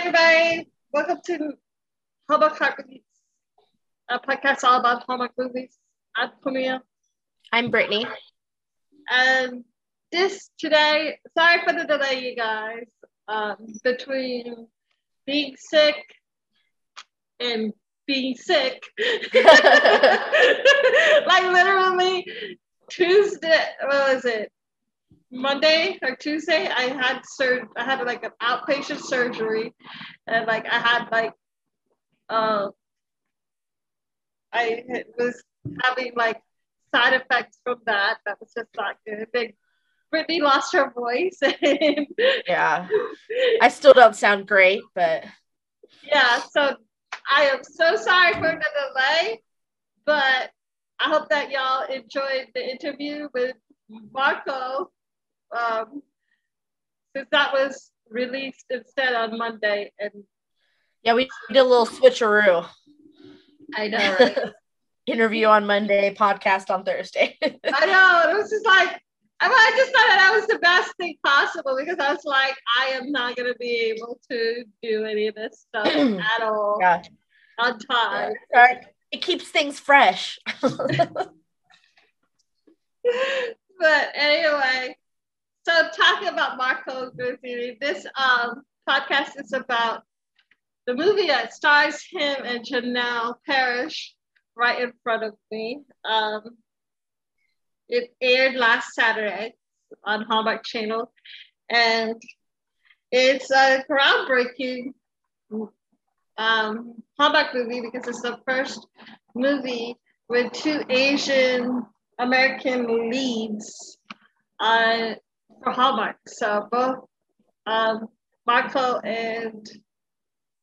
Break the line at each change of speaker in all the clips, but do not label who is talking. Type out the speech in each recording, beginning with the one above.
everybody. Welcome to Hallmark Heart Movies, a podcast all about Hallmark movies. I'm Pamia.
I'm Brittany.
And this today, sorry for the delay, you guys. Um, between being sick and being sick, like literally Tuesday, what was it? Monday or Tuesday, I had sur- I had like an outpatient surgery, and like I had like, uh, I was having like side effects from that. That was just not good. Big Brittany lost her voice. And
Yeah. I still don't sound great, but
yeah, so I am so sorry for the delay, but I hope that y'all enjoyed the interview with Marco. Um, since that was released instead on Monday, and
yeah, we did a little switcheroo.
I know, right?
Interview on Monday, podcast on Thursday.
I know. It was just like, I, mean, I just thought that, was the best thing possible because I was like, I am not going to be able to do any of this stuff at all
yeah.
on time.
Yeah. It keeps things fresh.
but anyway, so talking about Marco Grazzini, this um, podcast is about the movie that stars him and Janel Parrish right in front of me. Um, it aired last Saturday on Hallmark Channel, and it's a groundbreaking um, Hallmark movie because it's the first movie with two Asian American leads uh, for Hallmark. So both um, Marco and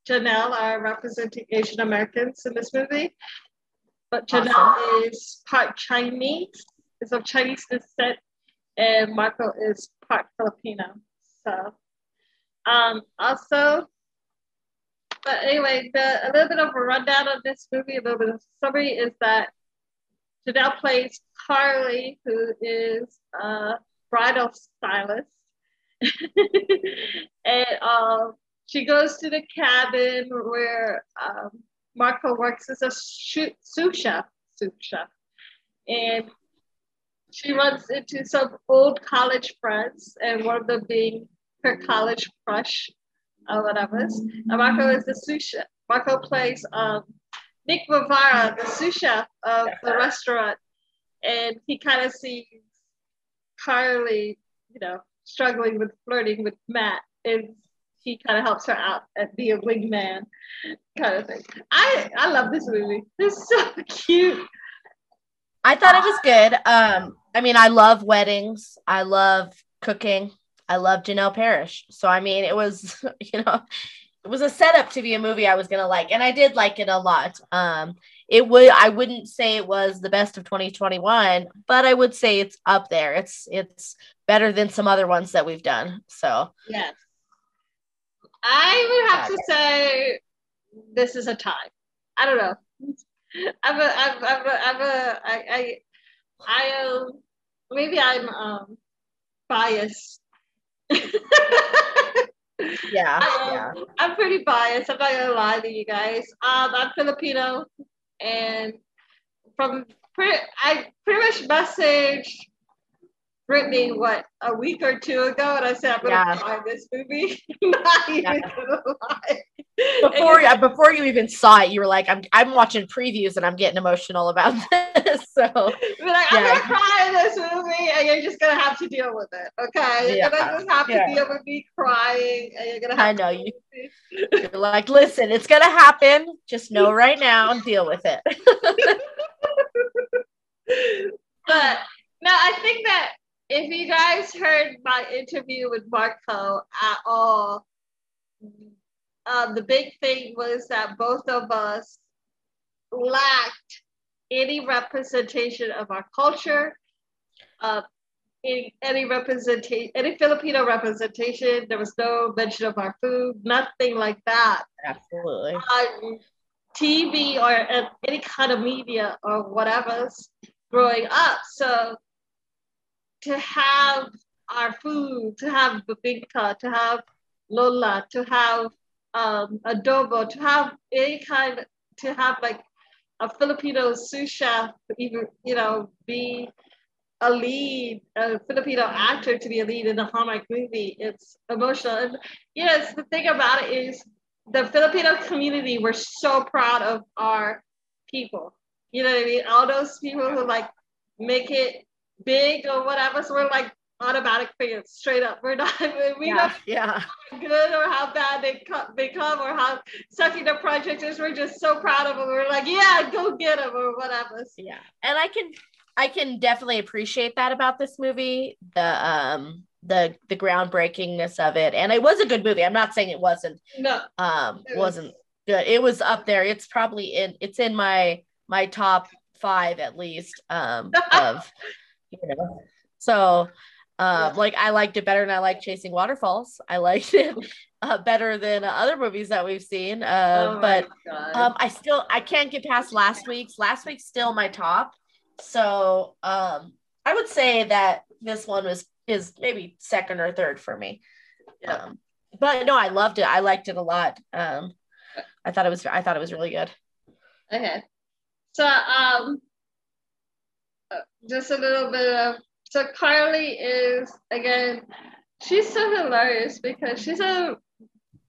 Janel are representing Asian Americans in this movie. But Janel awesome. is part Chinese, is of Chinese descent, and Marco is part Filipino. So um, also, but anyway, the, a little bit of a rundown of this movie, a little bit of summary is that Janel plays Carly, who is a bridal stylist. and um, she goes to the cabin where um, Marco works as a sous chef, sous chef. And she runs into some old college friends, and one of them being her college crush, or whatever. And Marco is the sous chef. Marco plays um, Nick Rivera, the sous chef of the restaurant, and he kind of sees Carly, you know, struggling with flirting with Matt, and he kind of helps her out and be a wingman, kind of thing. I I love this movie. It's so cute.
I thought it was good. Um, I mean, I love weddings. I love cooking. I love Janel Parrish. So I mean, it was, you know, it was a setup to be a movie I was gonna like, and I did like it a lot. Um, it would I wouldn't say it was the best of 2021, but I would say it's up there. It's it's better than some other ones that we've done. So
yes, I would have to say this is a tie. I don't know. I'm a I'm I'm a, I'm a I I I um maybe I'm um biased.
yeah,
um,
yeah.
I'm pretty biased. I'm not gonna lie to you guys. Um, I'm Filipino, and from pretty, I pretty much messaged Brittany what a week or two ago, and I said I'm gonna yeah. buy this movie. not even yeah. gonna lie.
Before and, before you even saw it, you were like, "I'm I'm watching previews and I'm getting emotional about this." so
like, yeah. I'm gonna cry in this movie, and you're just gonna have to deal with it. Okay, you're yeah. gonna just have to yeah. deal with me crying, and you're gonna.
have I know you. You're like, listen, it's gonna happen. Just know right now and deal with it.
but no, I think that if you guys heard my interview with Marco at all, um, the big thing was that both of us lacked any representation of our culture, uh, any, any representation, any Filipino representation. There was no mention of our food, nothing like that.
Absolutely.
On TV or uh, any kind of media or whatever growing up. So to have our food, to have bibingka, to have lola, to have um, adobo, to have any kind, to have like a Filipino sous chef, even you know, be a lead, a Filipino actor to be a lead in a Hallmark movie. It's emotional. And yes, the thing about it is the Filipino community, we're so proud of our people. You know what I mean? All those people who like make it big or whatever. So we're like automatic fans, straight up. We're not, we
yeah, yeah.
good or how bad they become or how sucky the project is. We're just so proud of them. We're like, yeah, go get them or whatever.
Yeah. And I can I can definitely appreciate that about this movie. The um the the groundbreakingness of it. And it was a good movie. I'm not saying it wasn't.
No.
Um it was. wasn't good. It was up there. It's probably in it's in my my top 5 at least um of you know. So um like I liked it better than I like Chasing Waterfalls. I liked it uh, better than uh, other movies that we've seen. Uh, oh but um, I still I can't get past last week's. Last week's still my top. So um, I would say that this one was is maybe second or third for me. Yeah. Um, but no, I loved it. I liked it a lot. Um, I thought it was I thought it was really good.
Okay. So um just a little bit of so Carly is again she's so hilarious because she's a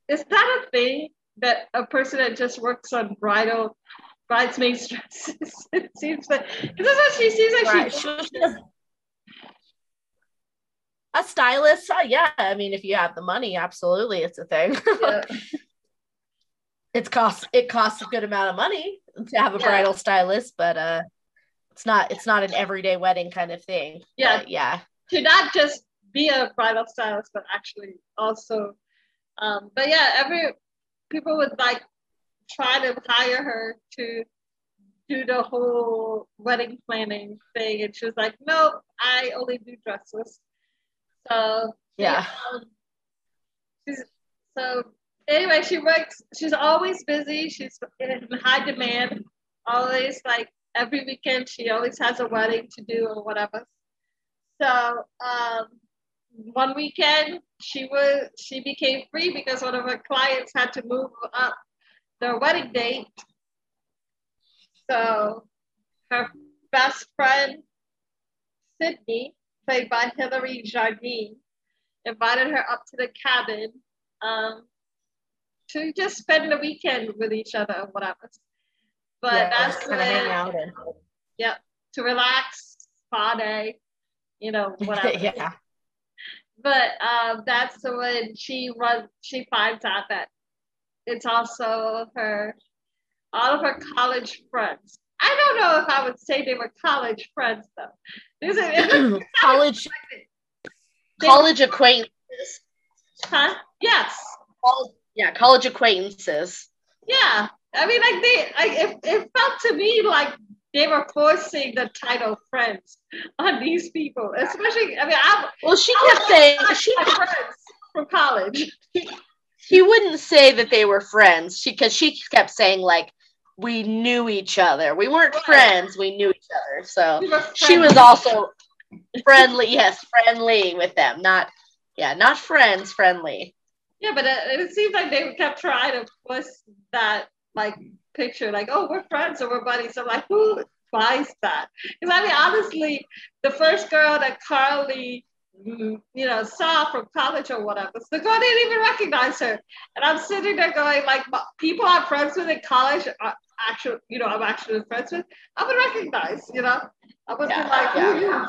is that a thing that a person that just works on bridal bridesmaids dresses. it seems like this is what she seems like right. she,
a stylist. Oh, yeah, I mean, if you have the money, absolutely, it's a thing. Yeah. it's cost it costs a good amount of money to have a yeah. bridal stylist, but uh, it's not it's not an everyday wedding kind of thing.
Yeah,
but, yeah.
To not just be a bridal stylist, but actually also, um, but yeah, every people would like try to hire her to do the whole wedding planning thing. And she was like, no, I only do dresses. So
yeah.
Um, she's so anyway, she works, she's always busy, she's in high demand, always like every weekend she always has a wedding to do or whatever. So um one weekend she was she became free because one of her clients had to move up their wedding date. So her best friend, Sydney, played by Hilary Jardine, invited her up to the cabin um, to just spend the weekend with each other or whatever. But yeah, that's when, hang out and... yeah, to relax, spa day, you know, whatever.
yeah.
But um, that's when she runs. She finds out that it's also her, all of her college friends. I don't know if I would say they were college friends though. Is
it, college college acquaintances.
Huh? Yes.
College, yeah, college acquaintances.
Yeah, I mean, like they, like it, it felt to me like they were forcing the title friends on these people, especially. I mean, I
well, she kept saying she had
friends from college
she wouldn't say that they were friends because she, she, kept saying like we knew each other. We weren't right. friends, we knew each other. So she was also friendly, yes, friendly with them. Not yeah, not friends, friendly.
Yeah, but it, it seems like they kept trying to push that like picture, like, oh, we're friends or we're buddies. So like, who buys that? Because I mean, honestly, the first girl that Carly Mm-hmm. you know, saw from college or whatever. So the girl didn't even recognize her. And I'm sitting there going, like, people I'm friends with in college uh, are actually, you know, I'm actually friends with, I would recognize, you know. I would yeah, be like, yeah.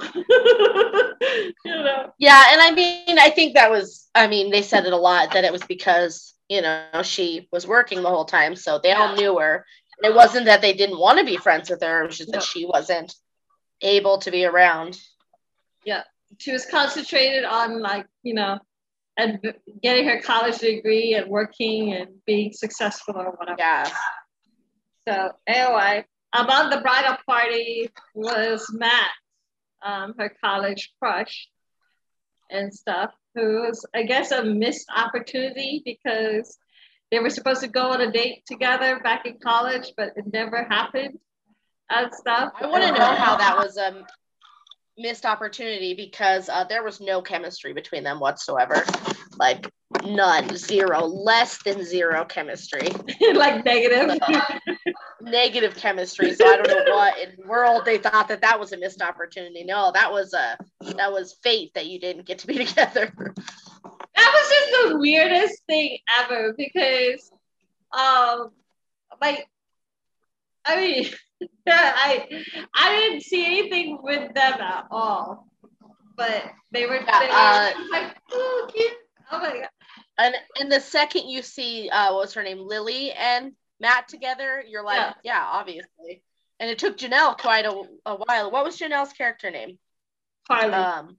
you know.
Yeah, and I mean, I think that was, I mean, they said it a lot that it was because, you know, she was working the whole time. So they all knew her. And it wasn't that they didn't want to be friends with her, it was just that she wasn't able to be around.
Yeah she was concentrated on like you know and getting her college degree and working and being successful or whatever.
Yeah.
So anyway, about the bridal party was Matt, um, her college crush and stuff, who was I guess a missed opportunity because they were supposed to go on a date together back in college, but it never happened and stuff.
I want to know how that was um missed opportunity because uh, there was no chemistry between them whatsoever. Like none, zero, less than zero chemistry.
like negative.
So, negative chemistry. So I don't know what in the world they thought that that was a missed opportunity. No, that was a that was fate that you didn't get to be together.
That was just the weirdest thing ever because, um, like, I mean, I I didn't see anything with them at all, but they were,
Yeah,
they were
uh,
like, oh, cute. Oh my god.
And and the second you see uh what was her name, Lily and Matt together, you're like,
Yeah.
yeah, obviously. And it took Janel quite a, a while. What was Janel's character name?
Carly.
Um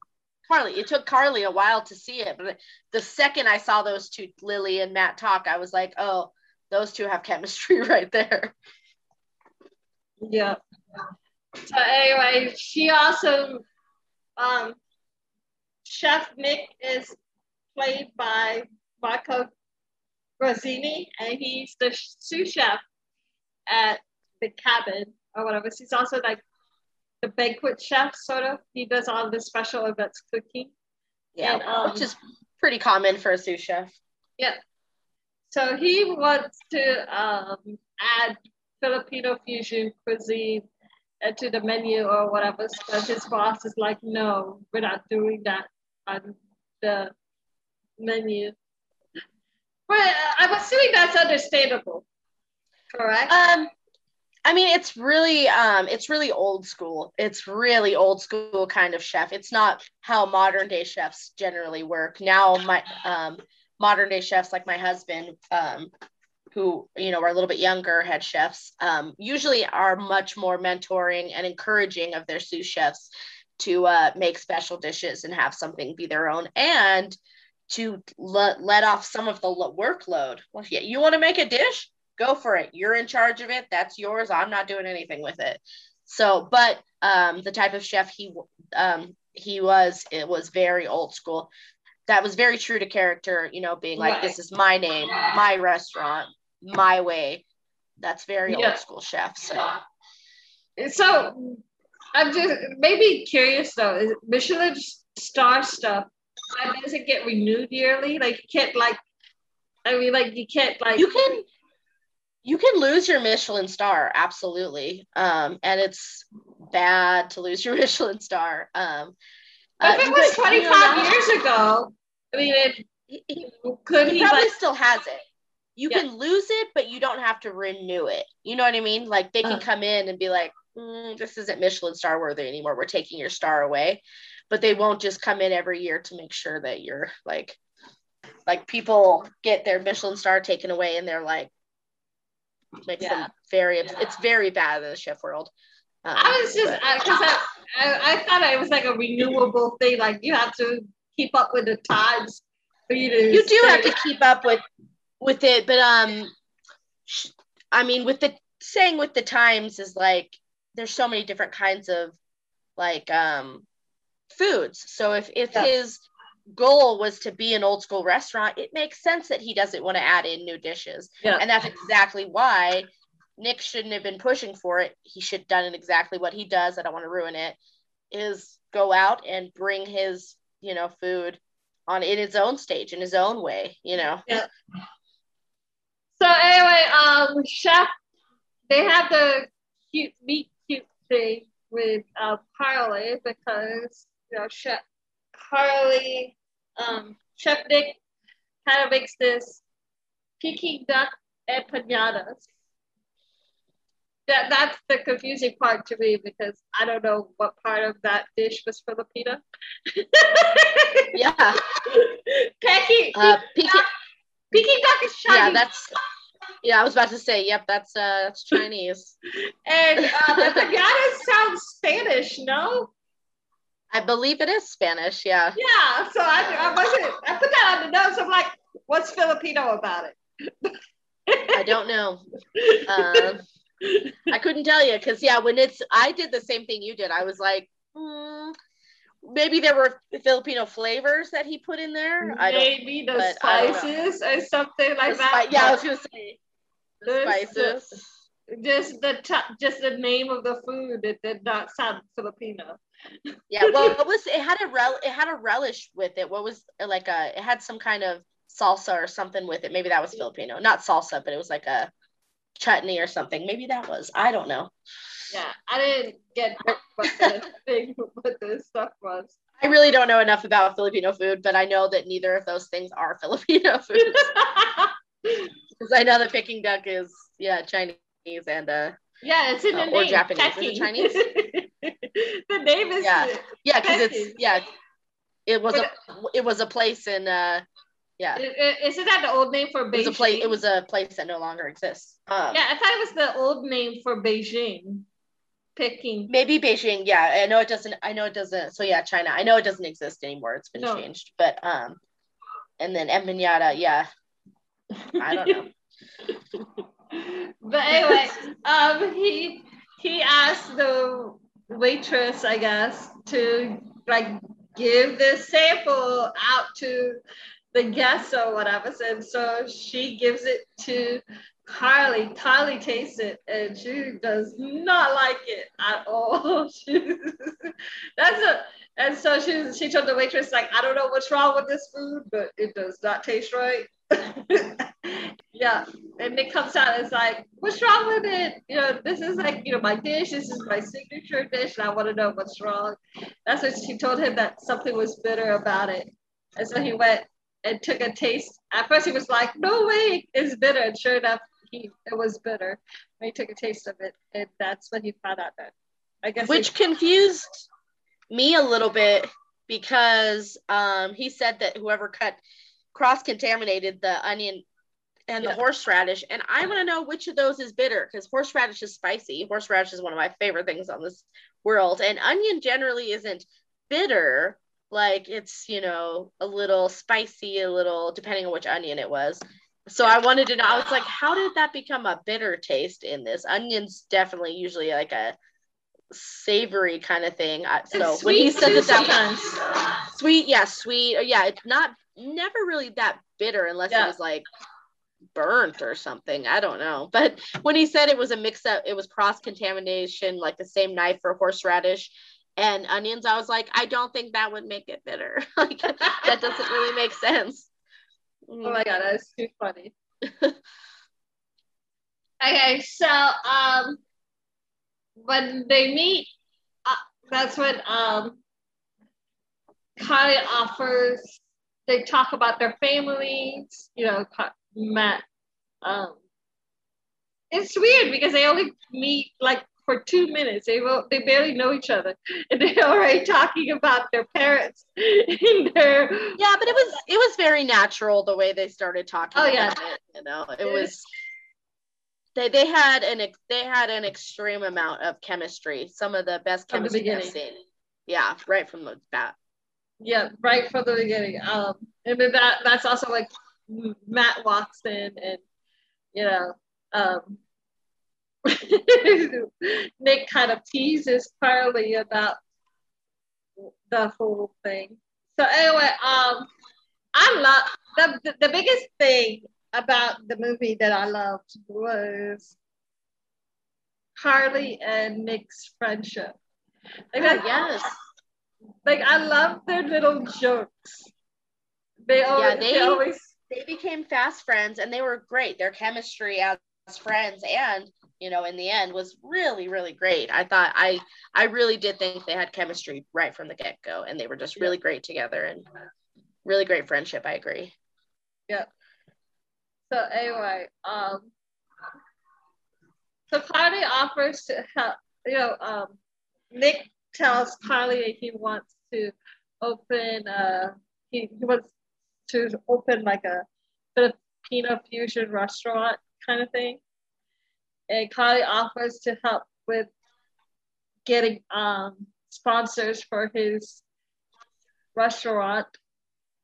Carly. It took Carly a while to see it, but the second I saw those two, Lily and Matt, talk, I was like, oh, those two have chemistry right there.
Yeah. So anyway, she also um Chef Nick is played by Marco Grazzini and he's the sous chef at the cabin or whatever. He's also like the banquet chef sort of. He does all the special events cooking.
Yeah,
And, um,
which is pretty common for a sous chef.
Yeah. So he wants to um, add Filipino fusion cuisine uh, to the menu or whatever. But his boss is like, no, we're not doing that on the menu. But uh, I'm assuming that's understandable, correct?
Um, I mean, it's really, um, it's really old school. It's really old school kind of chef. It's not how modern day chefs generally work. Now, my um, modern day chefs, like my husband, um, who you know are a little bit younger head chefs, um, usually are much more mentoring and encouraging of their sous chefs to uh, make special dishes and have something be their own and to let, let off some of the lo- workload. Well, yeah, you want to make a dish? Go for it. You're in charge of it. That's yours. I'm not doing anything with it. So, but um, the type of chef he um, he was, it was very old school. That was very true to character. You know, being like,
Right.
"This is my name, my restaurant, my way." That's very
Yeah.
old school chef. So,
So I'm just maybe curious though, is Michelin star stuff that doesn't get renewed yearly? Like you can't like I mean like you can't like
you can you can lose your Michelin star, absolutely. Um, and it's bad to lose your Michelin star. Um, uh,
if it was
could- you know,
25 years ago, I mean it, could
he
he
probably
like
still has it. You
Yeah.
can lose it, but you don't have to renew it. You know what I mean? Like they can
Uh.
come in and be like, "Mm, "This isn't Michelin star worthy anymore. We're taking your star away," but they won't just come in every year to make sure that you're like, like people get their Michelin star taken away, and they're like, makes
Yeah.
them very. It's very bad in the chef world. Um,
I was just because I, I I thought it was like a renewable thing, like you have to keep up with the times for you to
you do have to keep up with with it but um i mean with the saying with the times is like there's so many different kinds of like um foods. So if if
Yeah.
his goal was to be an old school restaurant it makes sense that he doesn't want to add in new dishes.
Yeah.
and that's exactly why nick shouldn't have been pushing for it. He should have done exactly what he does. I don't want to ruin it. Is go out and bring his you know food on in his own stage in his own way you know
So anyway, um, chef, they have the cute meet cute thing with uh, Carly because you know chef Carly, um, Chef Nick kind of makes this Peking duck empanadas. That that's the confusing part to me because I don't know what part of that dish was Filipino.
yeah
Peking,
uh Peking,
Peking duck is Chinese.
yeah that's yeah i was about to say yep that's uh that's chinese
And uh, empanada sounds Spanish, no?
i believe it is spanish yeah
Yeah. So I, I wasn't. I put that on the notes. I'm like, what's Filipino about it?
i don't know um i couldn't tell you because yeah when it's i did the same thing you did i was like hmm, maybe there were filipino flavors that he put in there
Maybe the
but I don't
spices or something like
the
that.
yeah i was gonna say the
the- uh,
spices
Just the t- just the name of the food. It did not sound Filipino.
yeah, well, it was it had a rel it had a relish with it. What was like a it had some kind of salsa or something with it. Maybe that was Filipino, not salsa, but it was like a chutney or something. Maybe that was. I don't know.
Yeah, I didn't get what the thing what this stuff was.
I really don't know enough about Filipino food, but I know that neither of those things are Filipino foods. Because I know that Peking duck is yeah Chinese and uh
yeah it's in the uh, name.
or Japanese. Peking. Is it Chinese?
the name is
yeah yeah because it's yeah it was but, a it was a place in uh yeah.
Isn't that the old name for Beijing?
It was a place. It was a place that no longer exists.
Um, yeah, I thought it was the old name for Beijing. Peking.
Maybe Beijing. Yeah, I know it doesn't. I know it doesn't. So yeah, China. I know it doesn't exist anymore. It's been no. changed. But um, and then Empanada. Yeah, I don't know.
but anyway, um, he he asked the waitress, I guess, to like give this sample out to the guests or whatever. And so she gives it to Carly. Carly tastes it and she does not like it at all. that's a and so she she told the waitress like I don't know what's wrong with this food, but it does not taste right. yeah, and it comes out as like, what's wrong with it? You know, this is like you know my dish. This is my signature dish, and I want to know what's wrong. That's what she told him that something was bitter about it, and so he went and took a taste. At first, he was like, "No way, it's bitter." And sure enough, he it was bitter. And he took a taste of it, and that's when he found out that. I guess
which he, confused me a little bit because um, he said that whoever cut cross contaminated the onion and yeah. the horseradish, and I want to know which of those is bitter because horseradish is spicy. Horseradish is one of my favorite things on this world, and onion generally isn't bitter like it's you know a little spicy a little depending on which onion it was. So i wanted to know i was like how did that become a bitter taste in this? Onions definitely usually like a savory kind of thing. So when he said that that sweet yeah sweet yeah it's not never really that bitter unless yeah. it was like burnt or something. I don't know. But when he said it was a mix up it was cross contamination like the same knife for horseradish and onions i was like i don't think that would make it bitter. Like that doesn't really make sense.
Oh my god that's too funny. Okay so um when they meet uh, that's when um Carly offers they talk about their families you know Matt um it's weird because they only meet like for two minutes. They will, they barely know each other, and they're already talking about their parents in their.
Yeah, but it was it was very natural the way they started talking.
Oh yeah,
it, you know, it, was. They, they had an they had an extreme amount of chemistry. Some of the best chemistry the I've seen. Yeah, right from the bat.
Yeah, right from the beginning. Um, and then that that's also like Matt walks in and you know um Nick kind of teases Carly about the whole thing. So anyway, um, I love the, the biggest thing about the movie that I loved was Carly and Nick's friendship.
Like, oh, yes.
Like I love their little jokes. They always, yeah, they, they always
they became fast friends and they were great. Their chemistry as friends and you know, in the end was really, really great. I thought I I really did think they had chemistry right from the get-go and they were just really great together and really great friendship. I agree.
Yeah. So anyway, um so Carly offers to help, you know, um Nick tells Carly he wants to open uh he, he wants to open like a Filipino fusion restaurant kind of thing and Carly offers to help with getting um, sponsors for his restaurant,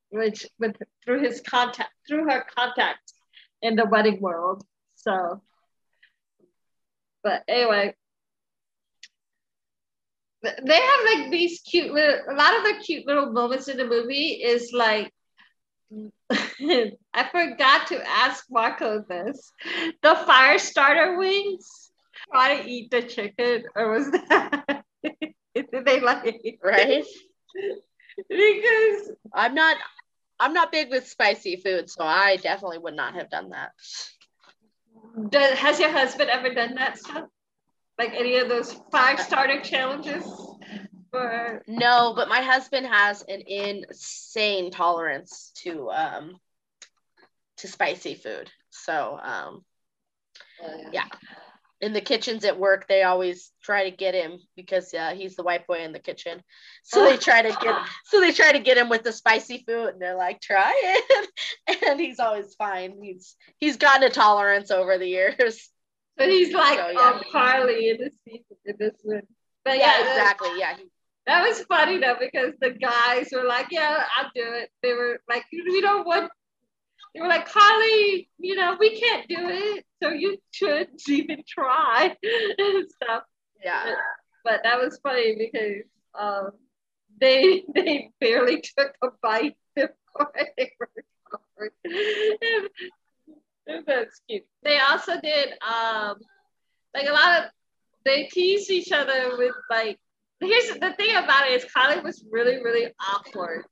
which with through his contact through her contacts in the wedding world. So, but anyway, they have like these cute little. A lot of the cute little moments in the movie is like I forgot to ask Marco this. The fire starter wings. Try to eat the chicken, or was that? Did they like
right?
because
I'm not I'm not big with spicy food, so I definitely would not have done that.
does, has your husband ever done that stuff? Like any of those five starter challenges? Or
No, but my husband has an insane tolerance to um to spicy food. So um Yeah. in the kitchens at work, they always try to get him because uh, he's the white boy in the kitchen. So they try to get so they try to get him with the spicy food, and they're like, "Try it," and he's always fine. He's he's gotten a tolerance over the years.
So he's like,
So, yeah.
oh, Carly in this season, in this one. But
Yeah,
yeah,
exactly. Yeah, he-
That was funny though because the guys were like, "Yeah, I'll do it." They were like, "You know what?" They were like, "Carly, you know, we can't do it, so you should even try and stuff."
yeah.
But that was funny because um, they they barely took a bite before they were covered. That's cute. They also did um like a lot of they teased each other with like here's the thing about it is Kylie was really, really awkward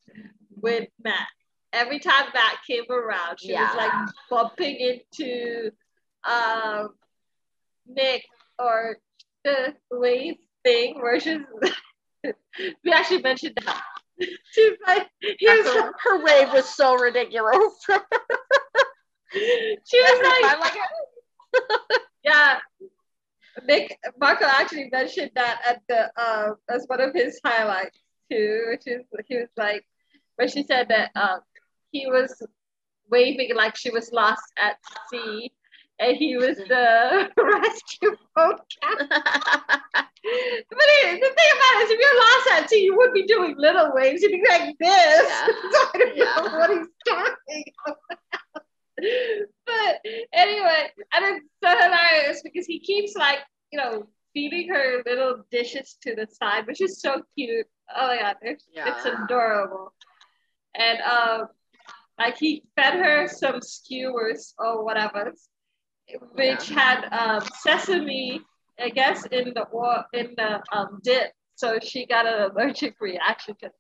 with Matt. Every time Matt came around, she was like bumping into um Nick or the wave thing where she's we actually mentioned that. She's like
Her, her wave was so ridiculous.
she was like
I like it.
Yeah. Nick Marco actually mentioned that at the uh, as one of his highlights too, which is he was like when she said that um, he was waving like she was lost at sea and he was the rescue boat captain. But it, the thing about it is if you're lost at sea, you would be doing little waves, you'd be like this.
Yeah.
so I don't
Yeah.
know what he's talking about. But anyway, and it's so hilarious because he keeps like, you know, feeding her little dishes to the side, which is so cute. Oh my god, it's, it's adorable. And um, like he fed her some skewers or whatever, which had um, sesame, I guess, in the or in the um, dip. So she got an allergic reaction to it.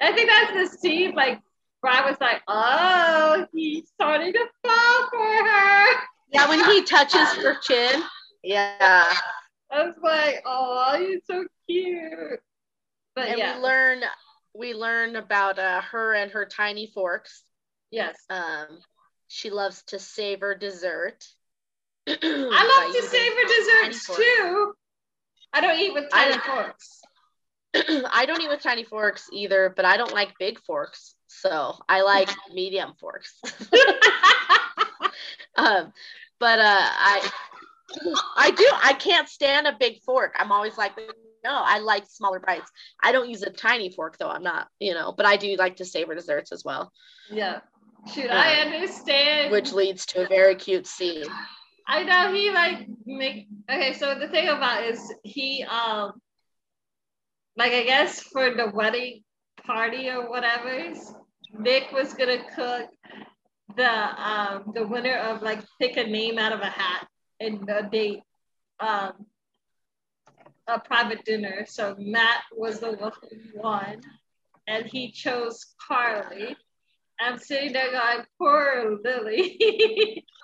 I think that's the scene like where I was like, oh, he's starting to fall for her.
yeah, when he touches her chin. Yeah.
I was like, oh, he's so cute. But
and
yeah,
we learn we learn about uh, her and her tiny forks.
yes.
Um, she loves to savor dessert.
I love to savor desserts too. I don't eat with tiny
don't-
forks.
I don't eat with tiny forks either, but I don't like big forks, so I like medium forks. um, but uh, I I do I can't stand a big fork. I'm always like, no, I like smaller bites. I don't use a tiny fork though. I'm not, you know, but I do like to savor desserts as well,
yeah. Should I understand?
which leads to a very cute scene.
I know he like make okay, so the thing about is he um like I guess for the wedding party or whatever, Nick was gonna cook the um the winner of like pick a name out of a hat and a date um a private dinner. So Matt was the one who won and he chose Carly. I'm sitting there going, poor Lily.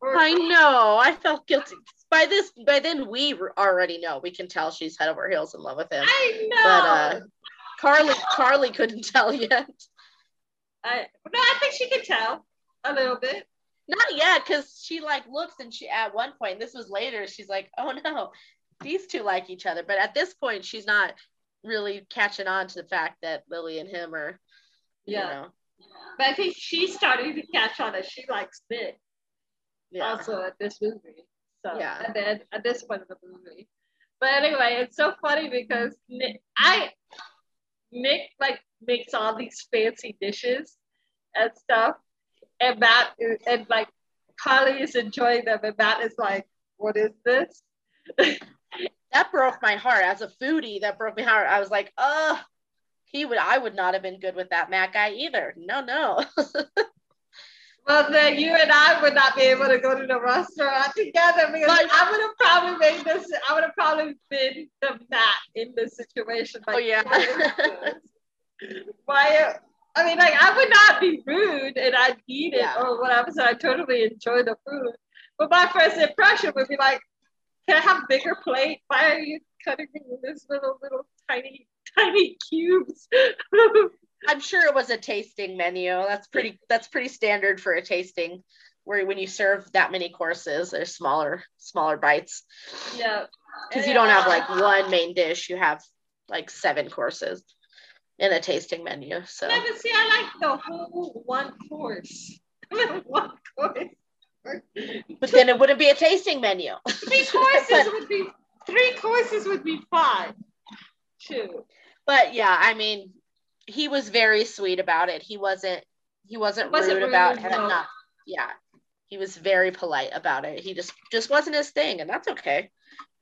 Poor
I know. I felt guilty. By this, by then we already know. We can tell she's head over heels in love with him.
I know.
But uh, Carly, Carly couldn't tell yet.
I no, I think she could tell a little bit.
Not yet, because she like looks and she at one point. This was later. She's like, "Oh no, these two like each other." But at this point, she's not really catching on to the fact that Lily and him are, you
Yeah.
know,
But I think she's starting to catch on that she likes Nick
yeah.
also at this movie. So
Yeah.
at, the, at this point of the movie. But anyway, it's so funny because Nick, I Nick like makes all these fancy dishes and stuff, and Matt and like Carly is enjoying them, and Matt is like, "What is this?"
that broke my heart as a foodie. That broke my heart. I was like, "Oh, he would. I would not have been good with that Matt guy either. No, no."
Well, then you and I would not be able to go to the restaurant together because like, I would have probably made this. I would have probably been the Matt in this situation.
Like, oh yeah.
Why? I mean, like I would not be rude and I'd eat it yeah. or whatever. So I totally enjoy the food. But my first impression would be like, "Can I have a bigger plate? Why are you cutting me with this little, little tiny, tiny cubes?"
I'm sure it was a tasting menu. That's pretty. That's pretty standard for a tasting, where when you serve that many courses, there's smaller, smaller bites.
Yeah.
Because you don't have like one main dish. You have like seven courses in a tasting menu. So.
Yeah, but see, I like the whole one course. one course.
But then it wouldn't be a tasting menu.
Three courses but, would be three courses would be fine. Two.
But yeah, I mean, he was very sweet about it. He wasn't he wasn't, wasn't rude, rude, about it. No. Not, yeah. He was very polite about it. He just just wasn't his thing, and that's okay.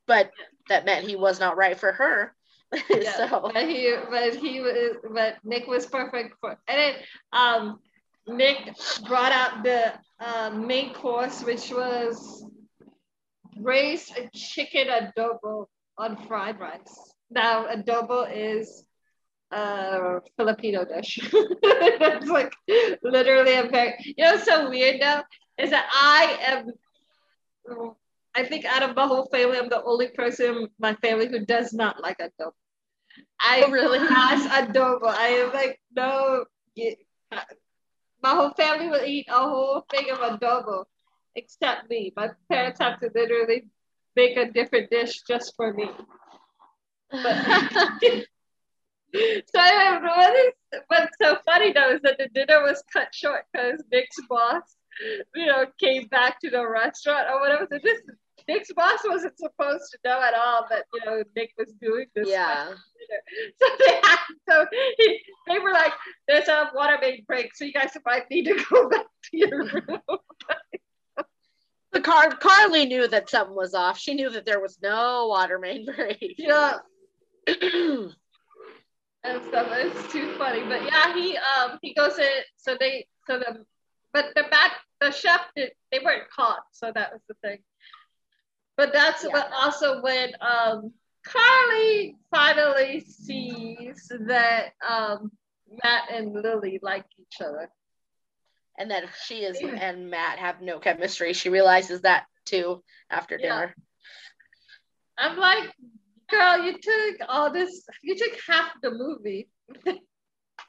But that meant he was not right for her. Yeah, so
but he but he was but Nick was perfect for and then um Nick brought out the uh, main course, which was braised chicken adobo on fried rice. Now adobo is uh, Filipino dish. it's like literally a very, you know, so weird though, is that I am, I think out of my whole family, I'm the only person in my family who does not like adobo. I oh, really has adobo. I am like, no, my whole family will eat a whole thing of adobo except me. My parents have to literally make a different dish just for me. But so I what is what's so funny though is that the dinner was cut short because Nick's boss, you know, came back to the restaurant or whatever. So this Nick's boss wasn't supposed to know at all that you know Nick was doing this.
Yeah.
So they had so he, they were like, "There's a water main break, so you guys might need to go back to your room."
the car Carly knew that something was off. She knew that there was no water main break.
Yeah. and stuff. It's too funny. But yeah, he um he goes in. So they so the but the back the chef did they weren't caught. So that was the thing. But that's yeah. what also when um Carly finally sees that um Matt and Lily like each other.
And that she is and Matt have no chemistry. She realizes that too after dinner.
Yeah. I'm like, girl, you took all this, you took half the movie.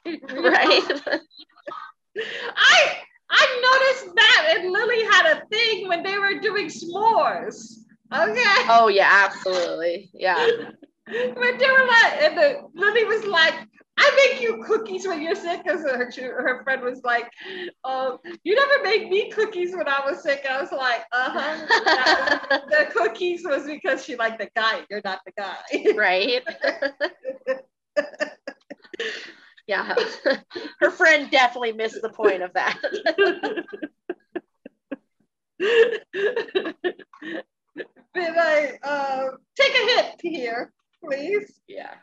right.
I I noticed that and Lily had a thing when they were doing s'mores. Okay.
Oh yeah, absolutely. Yeah.
but they were like, and the Lily was like, I make you cookies when you're sick. Because her, her friend was like, um, You never make me cookies when I was sick. I was like, Uh huh. the cookies was because she liked the guy. You're not the guy.
Right. yeah. Her friend definitely missed the point of that.
Did I uh, take a hit here, please?
Yeah.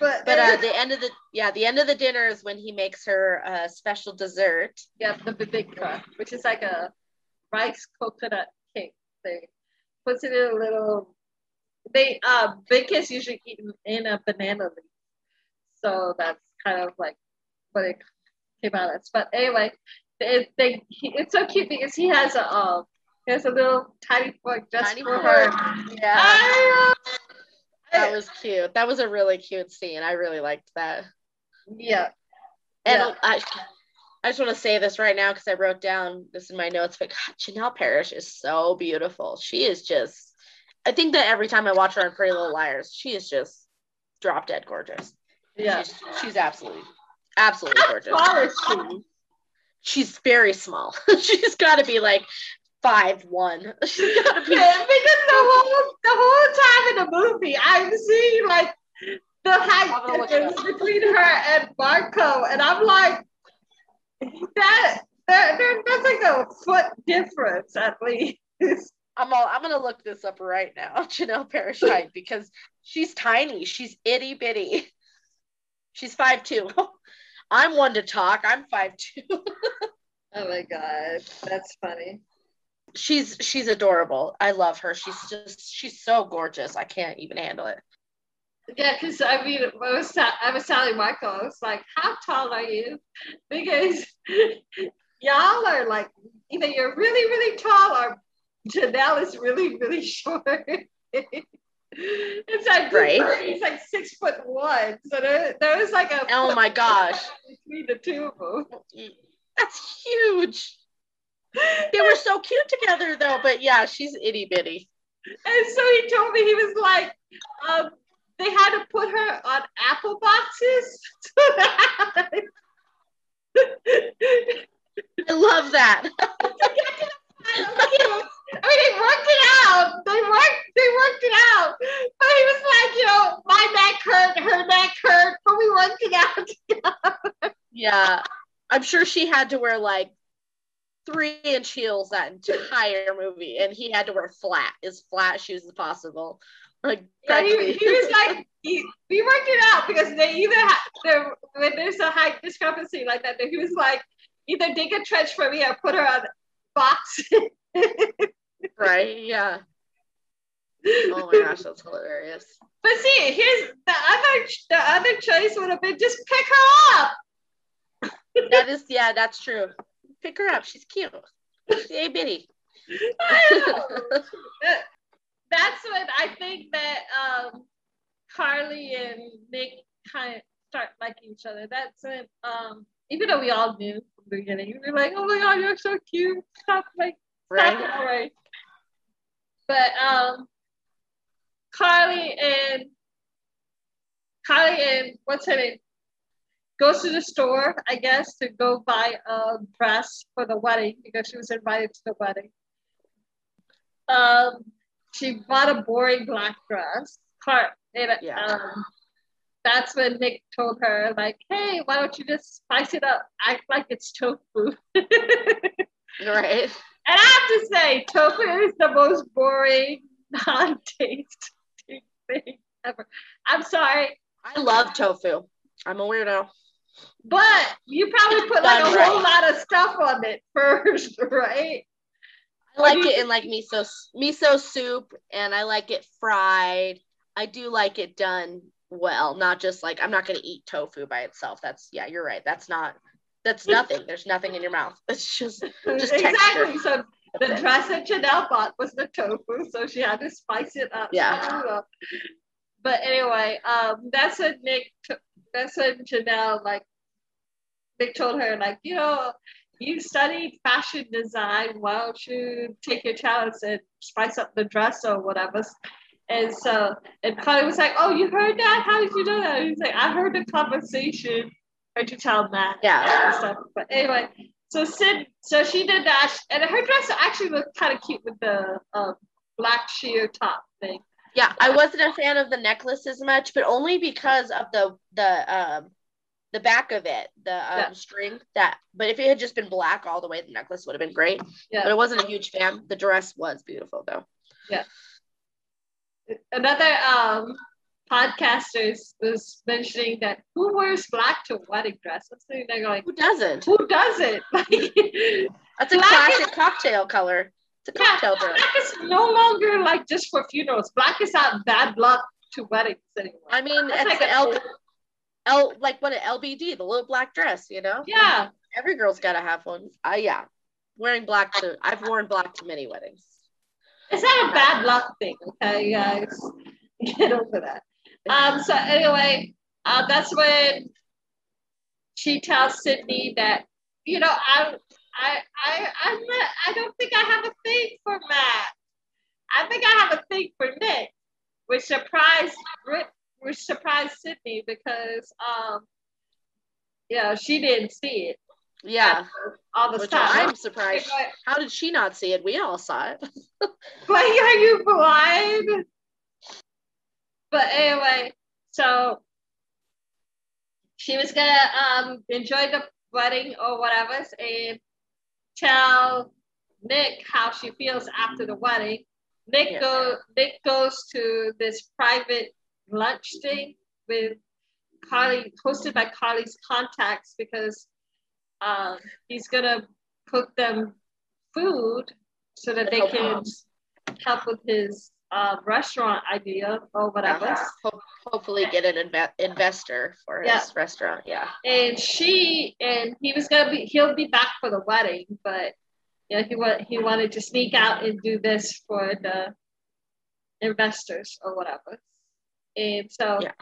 But but uh, the end of the yeah the end of the dinner is when he makes her a special dessert.
Yeah, the bibingka, which is like a rice coconut cake thing. Puts it in a little. They uh bacon usually eaten in a banana leaf, so that's kind of like what it came out as. But anyway, it, they he, it's so cute because he has a um he has a little tiny fork just tiny for fork. her.
Yeah. That was cute. That was a really cute scene. I really liked that.
Yeah.
And yeah. I, I just want to say this right now because I wrote down this in my notes, but God, Janel Parrish is so beautiful. She is just, I think that every time I watch her on Pretty Little Liars, she is just drop dead gorgeous.
Yeah.
She's, she's absolutely, absolutely
How
gorgeous.
Is she?
She's very small. she's got to be like five one. She's
gotta be because the whole the whole time in the movie, I'm seeing like the height difference between her and Marco, and I'm like, that there, there that's like a foot difference at least.
I'm all, I'm gonna look this up right now, Janel Parrish height, because she's tiny. She's itty bitty. She's five two. I'm one to talk. I'm five two.
Oh my god, that's funny.
She's she's adorable. I love her. She's just she's so gorgeous. I can't even handle it.
Yeah, because I mean, I was, I was telling Michael, I was like, how tall are you? Because y'all are like, either you're really, really tall or Janel is really, really short. it's like, right. he's like six foot one. So there, there was like a.
Oh my gosh.
Between the two of them.
That's huge. They were so cute together though, but yeah, she's itty bitty.
And so he told me he was like, um, they had to put her on apple boxes.
I love that.
I mean, they worked it out. They worked, they worked it out. But he was like, you know, my neck hurt, her neck hurt, but we worked it out
Yeah. I'm sure she had to wear like three inch heels that entire movie, and he had to wear flat, as flat shoes as possible. Like
yeah, he, he, was like he, we worked it out because they either have when there's a height discrepancy like that, he was like either dig a trench for me or put her on box.
right? Yeah. Oh my gosh, that's hilarious.
But see, here's the other the other choice would have been just pick her up.
that is yeah, that's true. Pick her up. She's cute. She's a bitty.
that's when I think that um, Carly and Nick kind of start liking each other. That's when, um, even though we all knew from the beginning, we were like, "Oh my god, you're so cute! Stop like, stop right. But um, Carly and Carly and what's her name goes to the store, I guess, to go buy a dress for the wedding because she was invited to the wedding. Um, she bought a boring black dress. And, yeah. Um, that's when Nick told her, like, hey, why don't you just spice it up? Act like it's tofu.
right.
And I have to say, tofu is the most boring, non-tasty thing ever. I'm sorry.
I love tofu. I'm a weirdo.
But you probably put like a right. whole lot of stuff on it first, right?
I like it in like miso miso soup, and I like it fried. I do like it done well, not just like I'm not gonna eat tofu by itself. That's yeah, you're right. That's not that's nothing. There's nothing in your mouth. It's just just
exactly. Texture. So the dress that Janel bought was the tofu, so she had to spice it up.
Yeah.
But anyway, um, that's what Nick. That's what Janel like. Nick told her like, you know, you studied fashion design. Why don't you take your talents and spice up the dress or whatever? And so, and Carly was like, "Oh, you heard that? How did you know that?" And he's like, "I heard the conversation. Heard you tell Matt."
Yeah.
stuff. But anyway, so Sid, so she did that, and her dress actually looked kind of cute with the um, black sheer top thing.
Yeah, I wasn't a fan of the necklace as much, but only because of the the um the back of it, the um, yeah. string that. But if it had just been black all the way, the necklace would have been great. Yeah. But I wasn't a huge fan. The dress was beautiful though.
Yeah. Another um podcasters was mentioning that who wears black to a wedding dress? That's the they're going.
Who doesn't?
Who doesn't?
That's a classic cocktail color. It's a cocktail
yeah, dress. Black is no longer like just for funerals. Black is not bad luck to weddings anymore. I
mean, That's it's like the L, L, like what an LBD, the little black dress, you know?
Yeah.
Every girl's got to have one. Uh, yeah. Wearing black to, I've worn black to many weddings.
It's not a bad luck thing, okay, guys? Get over that. Um, so anyway, uh, that's when she tells Sydney that, you know, I, I, I, I'm not, I don't think I have a thing for Matt. I think I have a thing for Nick, which surprised which surprised Sydney because um, yeah, she didn't see it.
Yeah,
all the time.
I'm surprised. How did she not see it? We all saw it.
but are you blind? But anyway, so she was gonna um enjoy the wedding or whatever and tell Nick how she feels after the wedding. Nick yeah. go Nick goes to this private lunch thing with Carly, hosted by Carly's contacts because um, he's gonna cook them food so that they can help with his uh, restaurant idea or whatever.
Ho- hopefully, get an inve- investor for his
Yeah.
restaurant. Yeah.
And she and he was gonna be he'll be back for the wedding, but yeah, he wa- he wanted to sneak out and do this for the investors or whatever. And so
Yeah.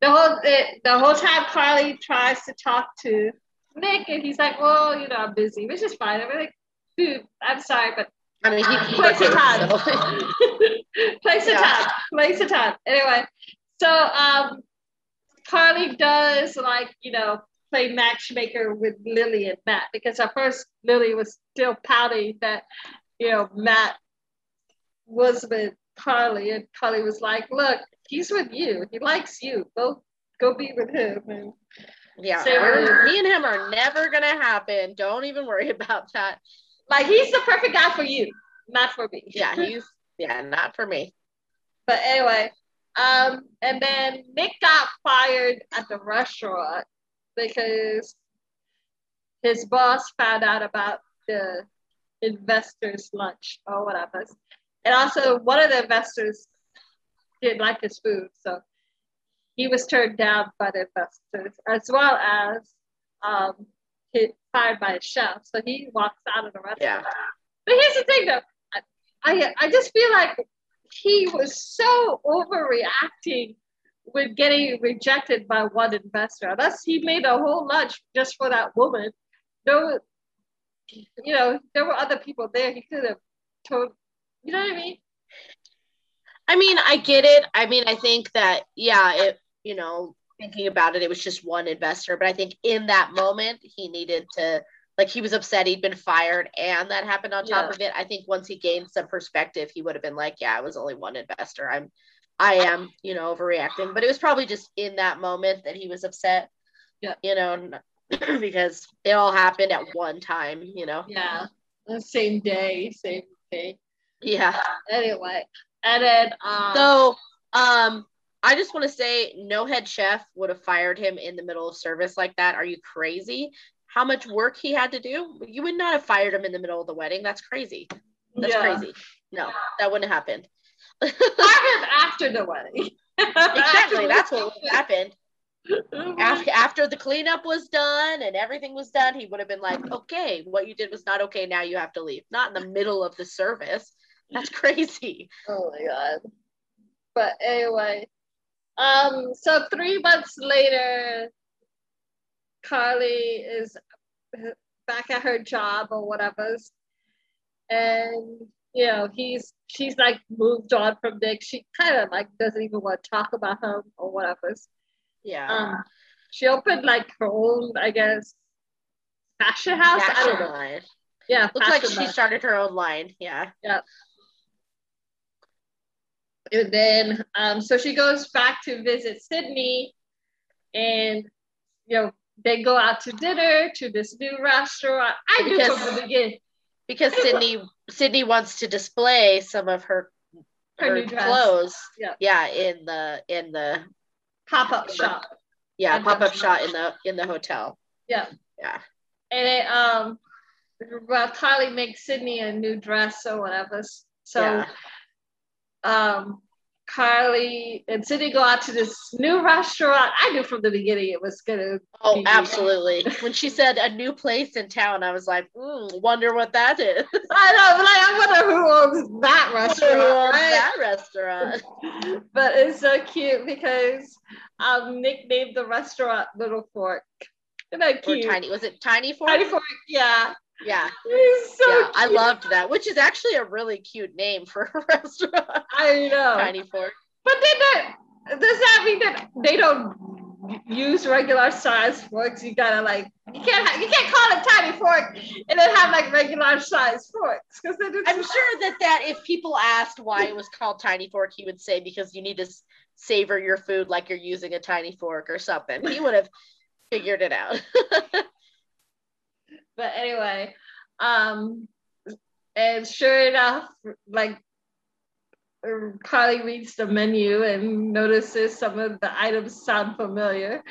the whole the, the whole time Carly tries to talk to Nick and he's like, Well, you know, I'm busy, which is fine. I'm like, dude, I'm sorry, but
I mean, he, he
Place of time.
so-
place
Yeah.
time. Place a time. Anyway, so um, Carly does like you know play matchmaker with Lily and Matt because at first Lily was still pouting that you know Matt was with Carly and Carly was like, look, he's with you. He likes you. Go go be with him. And
yeah.
Say
me and him are never gonna happen. Don't even worry about that.
like he's the perfect guy for you, not for me.
Yeah, he's yeah, not for me.
But anyway, um, and then Nick got fired at the restaurant because his boss found out about the investors' lunch or whatever. And also, one of the investors didn't like his food, so he was turned down by the investors, as well as um, he fired by his chef. So he walks out of the restaurant.
Yeah.
But here's the thing, though. I, I, I just feel like he was so overreacting with getting rejected by one investor. Unless he made a whole lunch just for that woman. No, you know, there were other people there. He could have told, you know what I mean?
I mean, I get it. I mean, I think that, yeah, it, you know, thinking about it, it was just one investor. But I think in that moment, he needed to, like, he was upset he'd been fired and that happened on top
Yeah.
of it. I think once he gained some perspective, he would have been like, yeah, it was only one investor. I'm, I am, you know, overreacting. But it was probably just in that moment that he was upset.
Yeah.
You know, because it all happened at one time, you know?
Yeah. The same day, same day.
Yeah.
Anyway. And then um
So, um, I just want to say, no head chef would have fired him in the middle of service like that. Are you crazy? How much work he had to do? You would not have fired him in the middle of the wedding. That's crazy. That's
yeah.
crazy. No, that wouldn't have happened.
Fire him after the wedding.
exactly. That's what happened.
happened.
After, after the cleanup was done and everything was done, he would have been like, okay, what you did was not okay. Now you have to leave. Not in the middle of the service. That's crazy.
Oh my god. But anyway, um, so three months later, Carly is back at her job or whatever, and you know he's she's like moved on from Nick. She kind of like doesn't even want to talk about him or whatever.
Yeah.
Um, she opened like her own, I guess, fashion house. I don't
Fashion
know.
line.
Yeah,
Looks like she
line.
started her own line. Yeah. Yeah.
And then, um, so she goes back to visit Sydney, and you know they go out to dinner to this new restaurant. I knew
Because-
from the beginning
because Sydney Sydney wants to display some of her
her,
her
new
clothes.
Yeah.
Yeah, in the in the
pop up shop.
yeah pop up
shop.
shot in the in the hotel.
Yeah,
Yeah.
and then, um, well, Kylie makes Sydney a new dress or whatever. So,
Yeah.
Um, Carly and Sydney go out to this new restaurant. I knew from the beginning it was gonna.
Oh, absolutely. when she said a new place in town, I was like, mm, wonder what that is.
I know, but like, I wonder who owns that restaurant.
Who owns
right?
that restaurant.
but it's so cute because um Nick named the restaurant Little Fork. Isn't that
Or
cute?
tiny was it tiny fork?
Tiny Fork, yeah.
Yeah.
So
yeah, I loved that, which is actually a really cute name for a restaurant.
I know.
Tiny fork.
But then that does that mean that they don't use regular size forks? You gotta like you can't ha- you can't call it tiny fork and then have like regular size forks because
I'm sure that that if people asked why it was called tiny fork, he would say because you need to savor your food like you're using a tiny fork or something. He would have figured it out.
but anyway, um, and sure enough, like Carly reads the menu and notices some of the items sound familiar.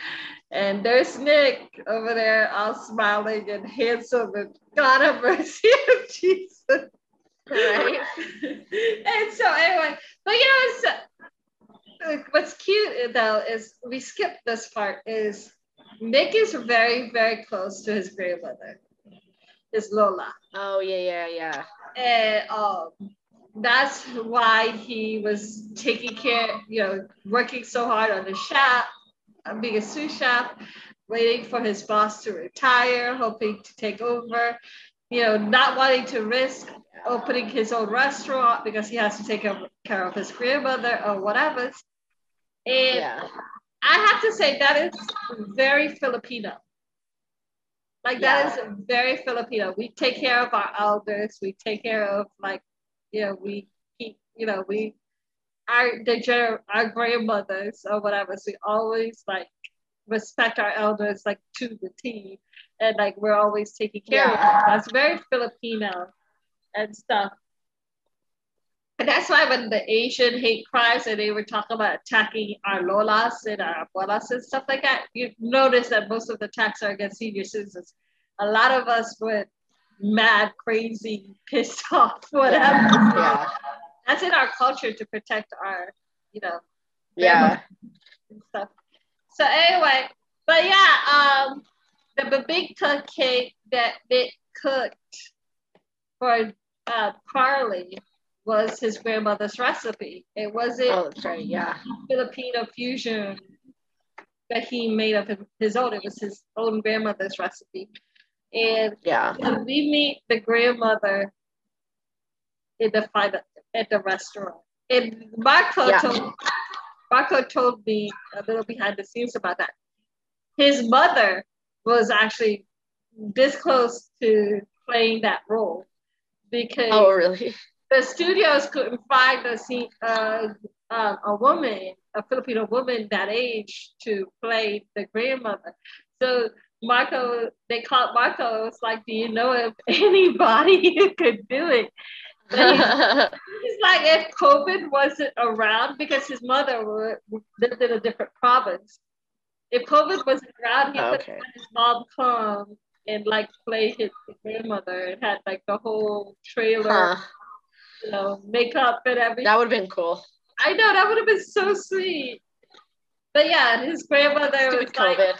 And there's Nick over there, all smiling and handsome, and God have mercy of Jesus. Right. and so, anyway, but you know, it's, uh, what's cute though is we skipped this part is Nick is very, very close to his grandmother, his Lola.
Oh, yeah, yeah, yeah.
And um, that's why he was taking care, you know, working so hard on the shop, being a sous chef, waiting for his boss to retire, hoping to take over, you know, not wanting to risk opening his own restaurant because he has to take care of his grandmother or whatever. And yeah. I have to say that is very Filipino. Like yeah. that is very Filipino. We take care of our elders. We take care of like, you know, we keep, you know, we our the our grandmothers or whatever. So we always like respect our elders like to the T, and like we're always taking care yeah. of them. That's very Filipino and stuff. And that's why when the Asian hate crimes and they were talking about attacking our lolas and our abuelas and stuff like that, you notice that most of the attacks are against senior citizens. A lot of us went mad, crazy, pissed off, whatever. Yeah. That's in our culture to protect our, you know,
yeah,
stuff. So anyway, but yeah, um, the bibingka cake that they cooked for uh, Carly was his grandmother's recipe. It wasn't
oh, right, yeah.
Filipino fusion that he made of his own. It was his own grandmother's recipe. And
yeah,
we meet the grandmother in the at the restaurant. And Marco yeah. told Marco told me a little behind the scenes about that. His mother was actually this close to playing that role because
oh really
the studios couldn't find a scene, uh, uh, a woman, a Filipino woman that age to play the grandmother. So Marco, they called Marco. It was like, do you know if anybody who could do it? He's, he's, like, if COVID wasn't around, because his mother lived in a different province. If COVID wasn't around, he okay. could have his mom come and like play his grandmother and had like the whole trailer. Huh you know, makeup and everything.
That would have been cool.
I know that would have been so sweet. But yeah, his grandmother stupid was COVID. Like,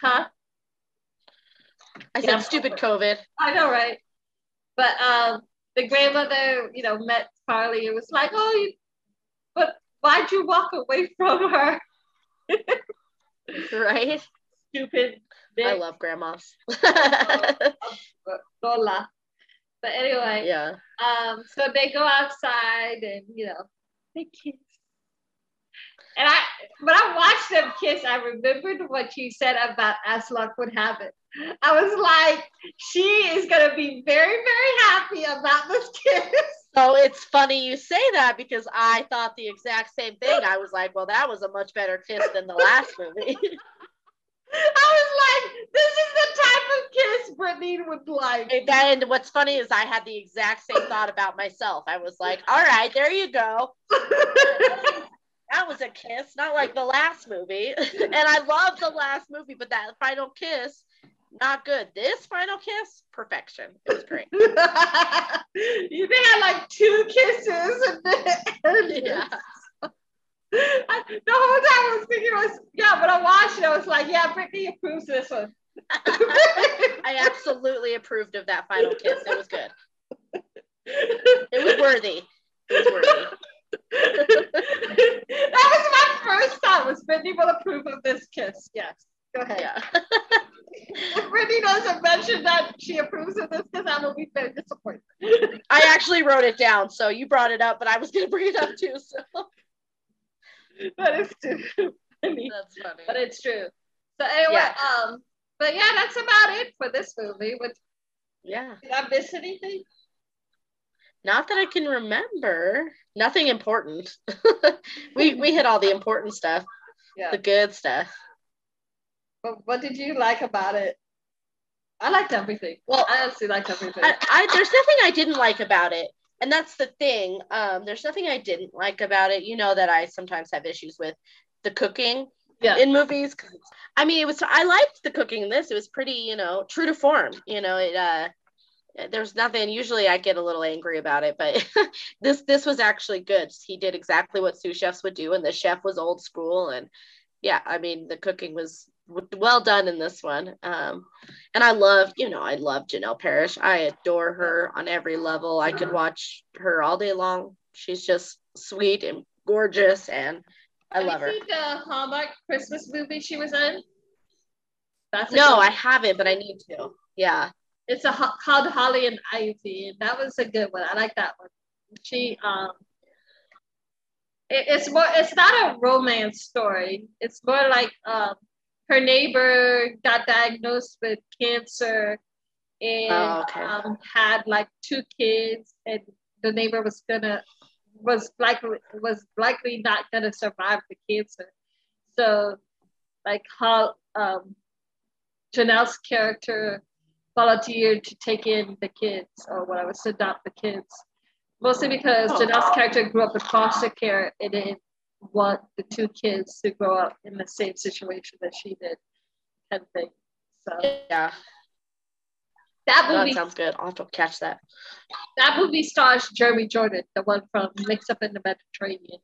huh?
I said yeah. stupid COVID.
I know, right? But um, the grandmother, you know, met Carly. and was like, oh, you, but why'd you walk away from her?
right?
Stupid.
Bitch. I love grandmas.
Lola. But anyway,
yeah.
Um, so they go outside and you know they kiss. And I, when I watched them kiss, I remembered what you said about as luck would have it. I was like, she is gonna be very, very happy about this kiss.
So it's funny you say that because I thought the exact same thing. I was like, well, that was a much better kiss than the last movie.
I was like, this is the type of kiss Brittany would like.
And what's funny is I had the exact same thought about myself. I was like, all right, there you go. that was a kiss, not like the last movie. and I love the last movie, but that final kiss, not good. This final kiss, perfection. It was great.
you think I like two kisses and then yeah. I, the whole time I was thinking was yeah, but I watched it. I was like, yeah, Brittany approves this one.
I absolutely approved of that final kiss. It was good. It was worthy. It was worthy.
that was my first thought. Was Brittany will approve of this kiss? Yes. Go ahead. Yeah. if Brittany doesn't mention that she approves of this kiss, I will be very disappointed.
I actually wrote it down, so you brought it up, but I was going to bring it up too. So
that is too
funny. That's funny.
But it's true. So anyway, yeah. um, but yeah, that's about it for this movie. With
yeah,
did I miss anything?
Not that I can remember. Nothing important. we we hit all the important stuff. Yeah. The good stuff.
But what did you like about it? I liked everything. Well, I honestly liked everything.
I, I, there's nothing I didn't like about it. And that's the thing. Um, there's nothing I didn't like about it. You know that I sometimes have issues with the cooking
Yeah.
in movies. I mean, it was I liked the cooking in this. It was pretty, you know, true to form. You know, it uh there's nothing usually I get a little angry about it, but this this was actually good. He did exactly what sous chefs would do, and the chef was old school and yeah, I mean the cooking was well done in this one. Um and I love, you know, I love Janel Parrish. I adore her on every level. I could watch her all day long. She's just sweet and gorgeous and I
Have
love
you
her.
the Hallmark Christmas movie she was in? That's
No, I haven't, but I need to. Yeah.
It's a called Holly and Ivy, and that was a good one. I like that one. She um, it's more. It's not a romance story. It's more like um, her neighbor got diagnosed with cancer, and
Oh, okay.
um, had like two kids, and the neighbor was gonna was likely was likely not gonna survive the cancer. So, like how um, Janel's character volunteered to take in the kids or whatever, to adopt the kids. Mostly because
Oh.
Janel's character grew up in foster care and want the two kids to grow up in the same situation that she did, kind of thing. So
Yeah.
that
That
movie,
sounds good. I'll have to catch that.
that movie stars Jeremy Jordan, the one from Mix Up in the Mediterranean.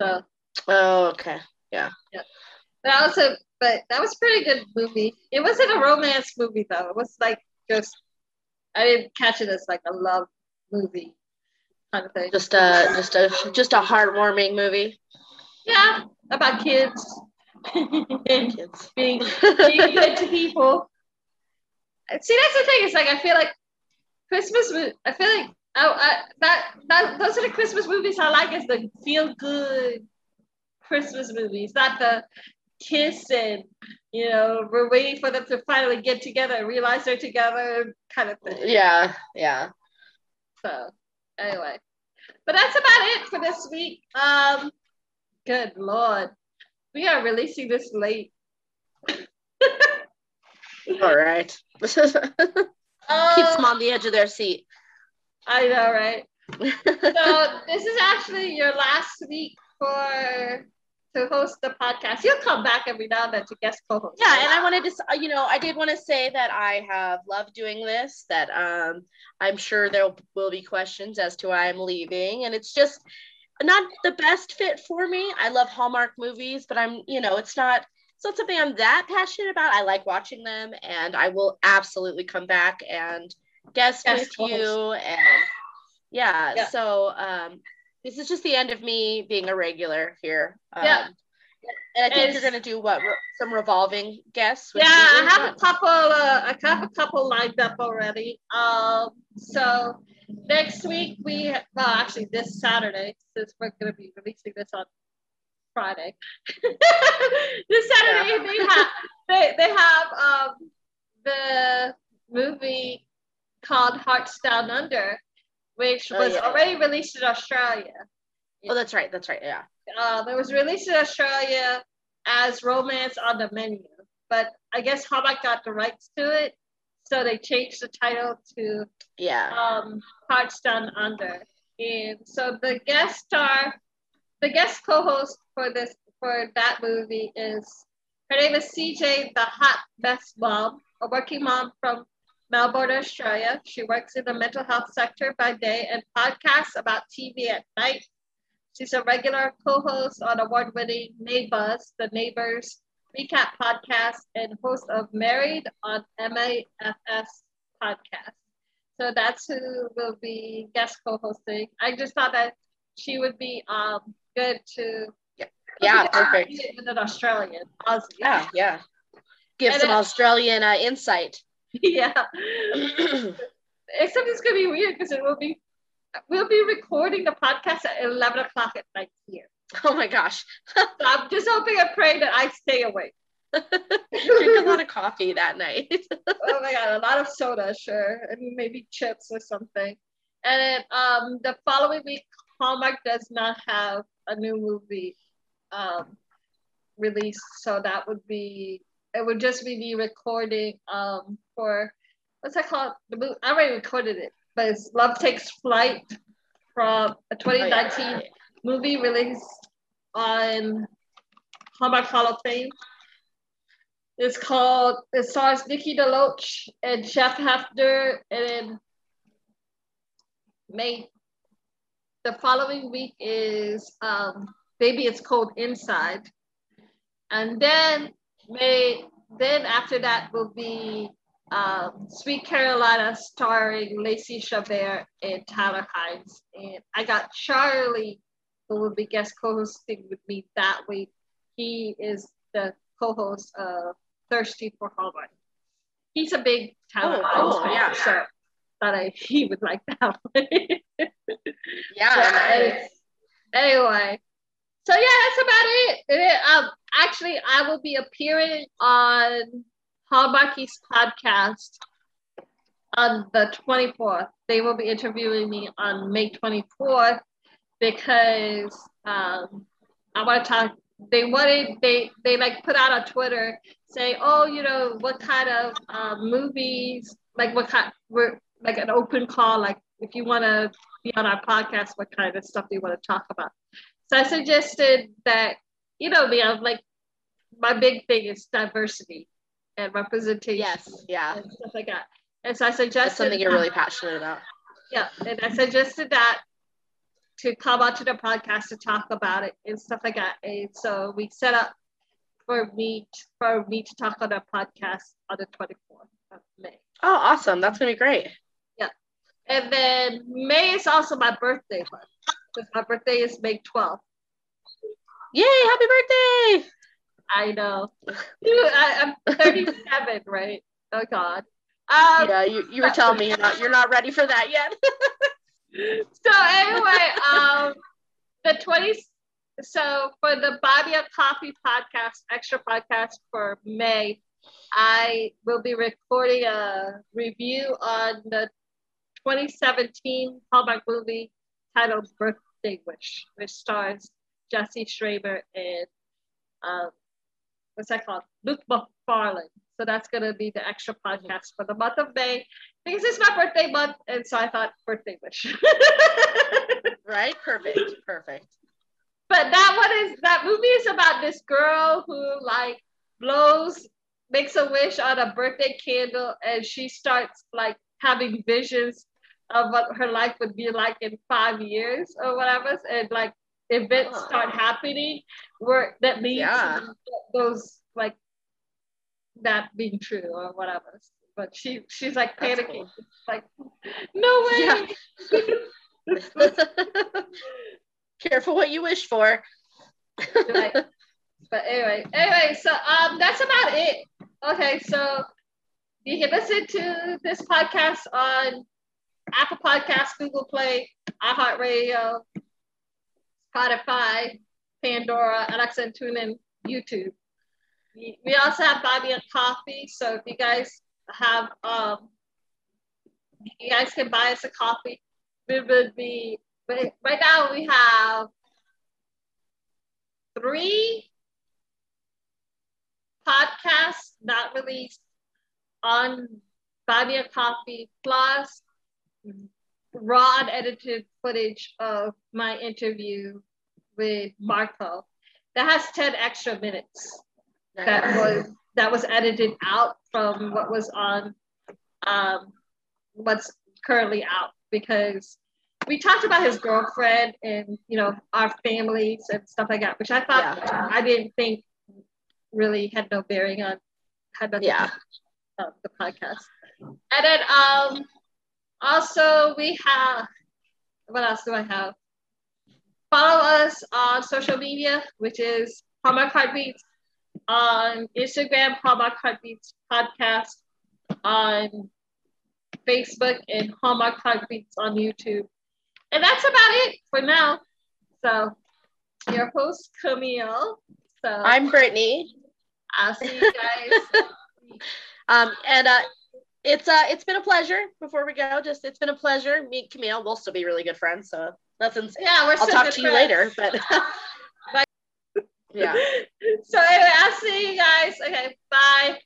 So
Oh, okay. Yeah. Yeah.
But also, but that was a pretty good movie. It wasn't a romance movie though. It was like just I didn't catch it as like a love movie kind of thing.
Just a just a just a heartwarming movie.
yeah, about kids and
Kids.
being being good to people. See, that's the thing. It's like I feel like Christmas. I feel like I, I, that that those are the Christmas movies I like. Is the feel good Christmas movies, not the kiss and you know we're waiting for them to finally get together and realize they're together kind of thing.
yeah, yeah.
So anyway, but that's about it for this week. Um, good lord, we are releasing this late.
All right. Keeps
Uh,
them on the edge of their seat.
I know, right? so this is actually your last week for to host the podcast. You'll come back every now and then to guest co-host.
yeah and i wanted to uh, you know i did want to say that i have loved doing this that um i'm sure there will be questions as to why i'm leaving and it's just not the best fit for me i love hallmark movies but i'm you know it's not it's not something i'm that passionate about i like watching them and i will absolutely come back and guest
Guest
with you and yeah,
Yeah.
so um this is just the end of me being a regular here um,
Yeah.
and I think you're gonna do what some revolving guests.
Yeah, I have a couple. Uh, I have a couple lined up already. Um, so next week we well actually this Saturday since we're gonna be releasing this on Friday. this Saturday
Yeah.
they have they, they have um the movie called Hearts Down Under, which
Oh,
was
yeah.
already released in Australia.
Oh, that's right. That's right. Yeah.
Um, it was released in Australia as Romance on the Menu, but I guess Hallmark got the rights to it, so they changed the title to
Yeah.
um, Hearts Down Under. And so the guest star, the guest co-host for this for that movie is her name is CJ, the hot mess mom, a working mom from Melbourne, Australia. She works in the mental health sector by day and podcasts about TV at night. She's a regular co-host on award-winning Neighbors, the Neighbors recap podcast, and host of Married on MAFS podcast. So that's who will be guest co-hosting. I just thought that she would be um good to
Yeah. yeah Perfect.
with an Australian Aussie.
Yeah. Yeah. Give
And
some
it-
Australian uh, insight.
Yeah. Except it's gonna be weird because it will be we'll be recording the podcast at eleven o'clock at night here.
oh my gosh.
So I'm just hoping and praying that I stay awake.
Drink a lot of coffee that night.
oh my god, a lot of soda, sure, and maybe chips or something. And then um, the following week, Hallmark does not have a new movie um, released, so that would be it would just be me recording um for what's that called? The movie I already recorded it. but it's Love Takes Flight from a 2019 oh, yeah. movie released on Hallmark Hall of Fame. It's called, it stars Nikki DeLoach and Jeff Hephner and May. The following week is um, Baby It's Cold Inside. And then May, then after that will be um, Sweet Carolina starring Lacey Chabert and Tyler Hynes. And I got Charlie, who will be guest co-hosting with me that week. He is the co-host of Thirsty for Hallmark. He's a big Tyler oh, fan, yeah. so thought I, he would like that one.
yeah.
anyway, so yeah, that's about it. it. Um, actually, I will be appearing on Hallmarkies podcast on the 24th. They will be interviewing me on May 24th because um, I want to talk. They wanted they they like put out on Twitter say, oh, you know, what kind of uh, movies, like what kind, we're like an open call, like if you want to be on our podcast, what kind of stuff do you want to talk about? So I suggested that, you know, me, I'm like, my big thing is diversity and representation.
Yes, yeah.
And stuff like that. And so I suggested That's
something you're really passionate about.
Yeah. And I suggested that to come onto the podcast to talk about it and stuff like that. And so we set up for me for me to talk on a podcast on the 24th of May.
Oh, awesome. That's gonna be great.
Yeah. And then May is also my birthday month. Because my birthday is May 12th.
Yay, happy birthday!
I know. Dude, I, am 37, right? Oh God.
Um, yeah, you, you were telling me you're not you're not ready for that yet.
so anyway, um, the 20. So for the Buy Me a Coffee podcast, extra podcast for May, I will be recording a review on the 2017 Hallmark movie titled Birthday Wish, which stars Jesse Schramer and um, what's that called? Luke Macfarlane. So that's gonna be the extra podcast for the month of May because it's my birthday month, and so I thought birthday wish.
right? Perfect. Perfect.
But that one is that movie is about this girl who like blows, makes a wish on a birthday candle, and she starts like having visions of what her life would be like in five years or whatever, and like events start happening where that leads yeah. to those like that being true or whatever. But she she's like panicking. Cool. Like, no way.
Yeah. Careful what you wish for.
But anyway, anyway, so um that's about it. Okay, so you can listen to this podcast on Apple Podcasts, Google Play, iHeartRadio, Spotify, Pandora, Alexa, and TuneIn, YouTube. We also have Buy Me a Coffee. So if you guys have, um, you guys can buy us a coffee. We would be, but right now we have three podcasts not released on Buy Me a Coffee plus raw edited footage of my interview with Marco that has 10 extra minutes that was that was edited out from what was on um, what's currently out because we talked about his girlfriend and you know our families and stuff like that which i thought yeah. i didn't think really had no bearing on had nothing
yeah.
on the podcast and then um also we have what else do i have follow us on social media, which is Hallmark Heartbeats on Instagram, Hallmark Heartbeats Podcast on Facebook, and Hallmark Heartbeats on YouTube. And that's about it for now. So, your host, Camille. So,
I'm Brittany.
I'll see you guys.
um, and uh, it's uh, it's been a pleasure. Before we go, just it's been a pleasure. Meet Camille. We'll still be really good friends. So Nothing's.
Yeah, we're.
I'll talk to you later, but.
yeah. So anyway, I'll see you guys. Okay, bye.